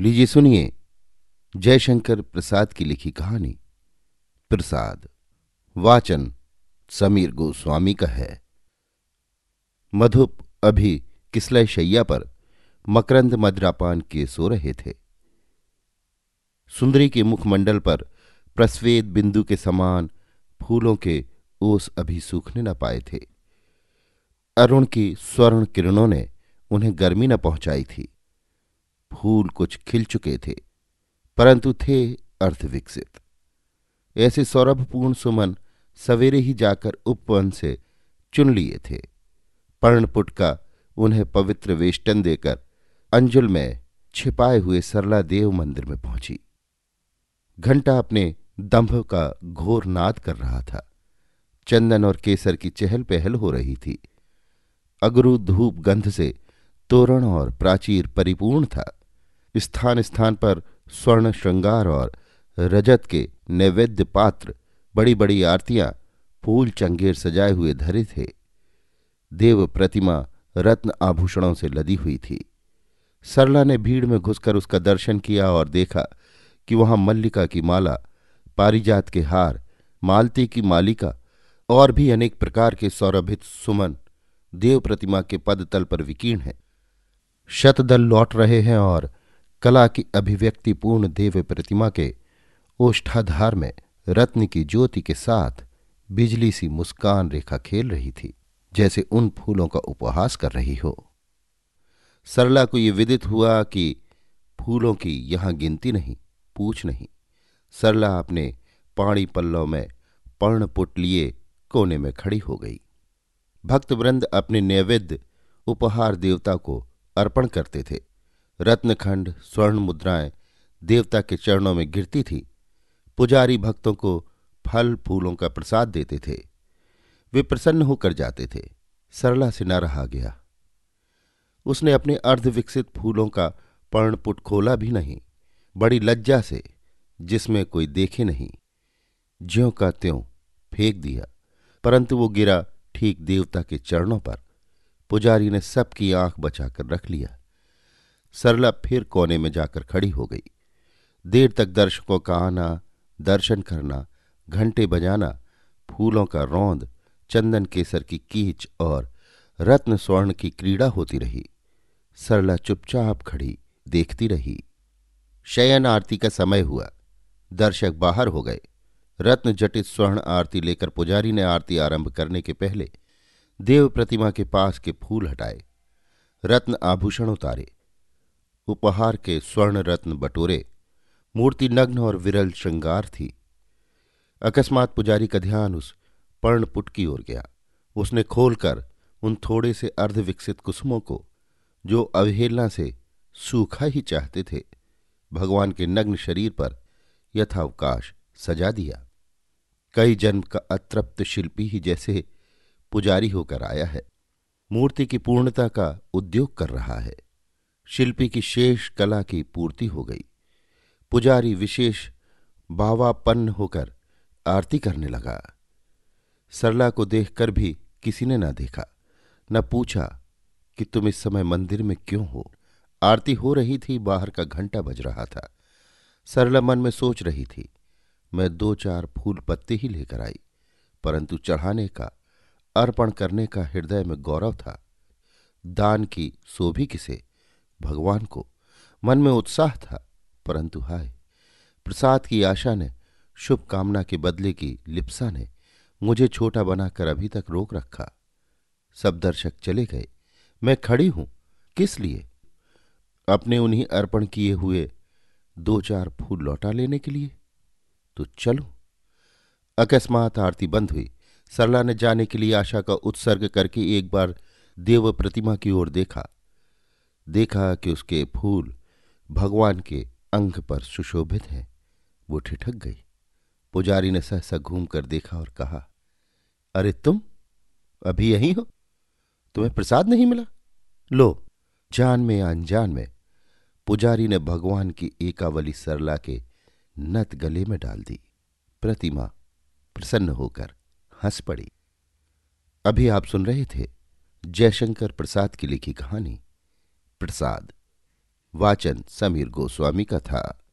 लीजिए सुनिए जयशंकर प्रसाद की लिखी कहानी। प्रसाद, वाचन समीर गोस्वामी का है। मधुप अभी किसलय शैया पर मकरंद मद्रापान के सो रहे थे। सुंदरी के मुखमंडल पर प्रस्वेद बिंदु के समान फूलों के ओस अभी सूखने न पाए थे। अरुण की स्वर्ण किरणों ने उन्हें गर्मी न पहुंचाई थी। फूल कुछ खिल चुके थे, परंतु थे अर्धविकसित ऐसे सौरभपूर्ण सुमन सवेरे ही जाकर उपवन से चुन लिए थे। पर्णपुट का उन्हें पवित्र वेष्टन देकर अंजुल में छिपाए हुए सरला देव मंदिर में पहुँची। घंटा अपने दंभ का घोर नाद कर रहा था। चंदन और केसर की चहल पहल हो रही थी। अगरू धूप गंध से तोरण और प्राचीर परिपूर्ण था। स्थान स्थान पर स्वर्ण श्रृंगार और रजत के नैवेद्य पात्र बड़ी बड़ी आरतियाँ फूल चंगेर सजाए हुए धरे थे। देव प्रतिमा रत्न आभूषणों से लदी हुई थी। सरला ने भीड़ में घुसकर उसका दर्शन किया और देखा कि वहाँ मल्लिका की माला, पारिजात के हार, मालती की मालिका और भी अनेक प्रकार के सौरभित सुमन देव प्रतिमा के पद तल पर विकीर्ण है। शतदल लौट रहे हैं और कला की अभिव्यक्तिपूर्ण देव प्रतिमा के ओष्ठाधार में रत्न की ज्योति के साथ बिजली सी मुस्कान रेखा खेल रही थी, जैसे उन फूलों का उपहास कर रही हो। सरला को ये विदित हुआ कि फूलों की यहाँ गिनती नहीं, पूछ नहीं। सरला अपने पाणी पल्लव में पर्णपुट लिए कोने में खड़ी हो गई। भक्तवृंद अपने नैवेद्य उपहार देवता को अर्पण करते थे। रत्नखंड, स्वर्ण मुद्राएँ देवता के चरणों में गिरती थी। पुजारी भक्तों को फल फूलों का प्रसाद देते थे। वे प्रसन्न होकर जाते थे। सरला से न रहा गया। उसने अपने अर्धविकसित फूलों का पर्णपुट खोला भी नहीं। बड़ी लज्जा से, जिसमें कोई देखे नहीं। ज्यों का त्यों फेंक दिया। परंतु वो गिरा ठीक देवता के चरणों पर। पुजारी ने सबकी आँख बचाकर रख लिया। सरला फिर कोने में जाकर खड़ी हो गई। देर तक दर्शकों का आना, दर्शन करना, घंटे बजाना, फूलों का रौंद, चंदन केसर की कीच और रत्न स्वर्ण की क्रीड़ा होती रही। सरला चुपचाप खड़ी देखती रही। शयन आरती का समय हुआ। दर्शक बाहर हो गए। रत्न जटित स्वर्ण आरती लेकर पुजारी ने आरती आरंभ करने के पहले देव प्रतिमा के पास के फूल हटाए। रत्न आभूषण उतारे। उपहार के स्वर्ण रत्न बटोरे। मूर्ति नग्न और विरल श्रृंगार थी। अकस्मात पुजारी का ध्यान उस पर्णपुट की ओर गया। उसने खोलकर उन थोड़े से अर्धविकसित कुसुमों को, जो अवहेलना से सूखा ही चाहते थे, भगवान के नग्न शरीर पर यथावकाश सजा दिया। कई जन्म का अतृप्त शिल्पी ही जैसे पुजारी होकर आया है। मूर्ति की पूर्णता का उद्योग कर रहा है। शिल्पी की शेष कला की पूर्ति हो गई। पुजारी विशेष बावापन्न होकर आरती करने लगा। सरला को देखकर भी किसी ने न देखा, न पूछा कि तुम इस समय मंदिर में क्यों हो। आरती हो रही थी, बाहर का घंटा बज रहा था। सरला मन में सोच रही थी, मैं दो चार फूल पत्ते ही लेकर आई, परंतु चढ़ाने का, अर्पण करने का हृदय में गौरव था। दान की सो भी किसे? भगवान को। मन में उत्साह था, परंतु हाय, प्रसाद की आशा ने शुभ कामना के बदले की लिप्सा ने, मुझे छोटा बनाकर अभी तक रोक रखा। सब दर्शक चले गए। मैं खड़ी हूँ। किस लिए? अपने उन्हीं अर्पण किए हुए दो चार फूल लौटा लेने के लिए। तो चलो। अकस्मात आरती बंद हुई। सरला ने जाने के लिए आशा का उत्सर्ग करके एक बार देव प्रतिमा की ओर देखा। देखा कि उसके फूल भगवान के अंग पर सुशोभित हैं। वो ठिठक गई। पुजारी ने सहसा घूम कर देखा और कहा, अरे तुम? अभी यही हो? तुम्हें प्रसाद नहीं मिला? लो, जान में या अनजान में पुजारी ने भगवान की एकावली सरला के नत गले में डाल दी। प्रतिमा प्रसन्न होकर हंस पड़ी। अभी आप सुन रहे थे जयशंकर प्रसाद की लिखी कहानी। प्रसाद। वाचन समीर गोस्वामी का था।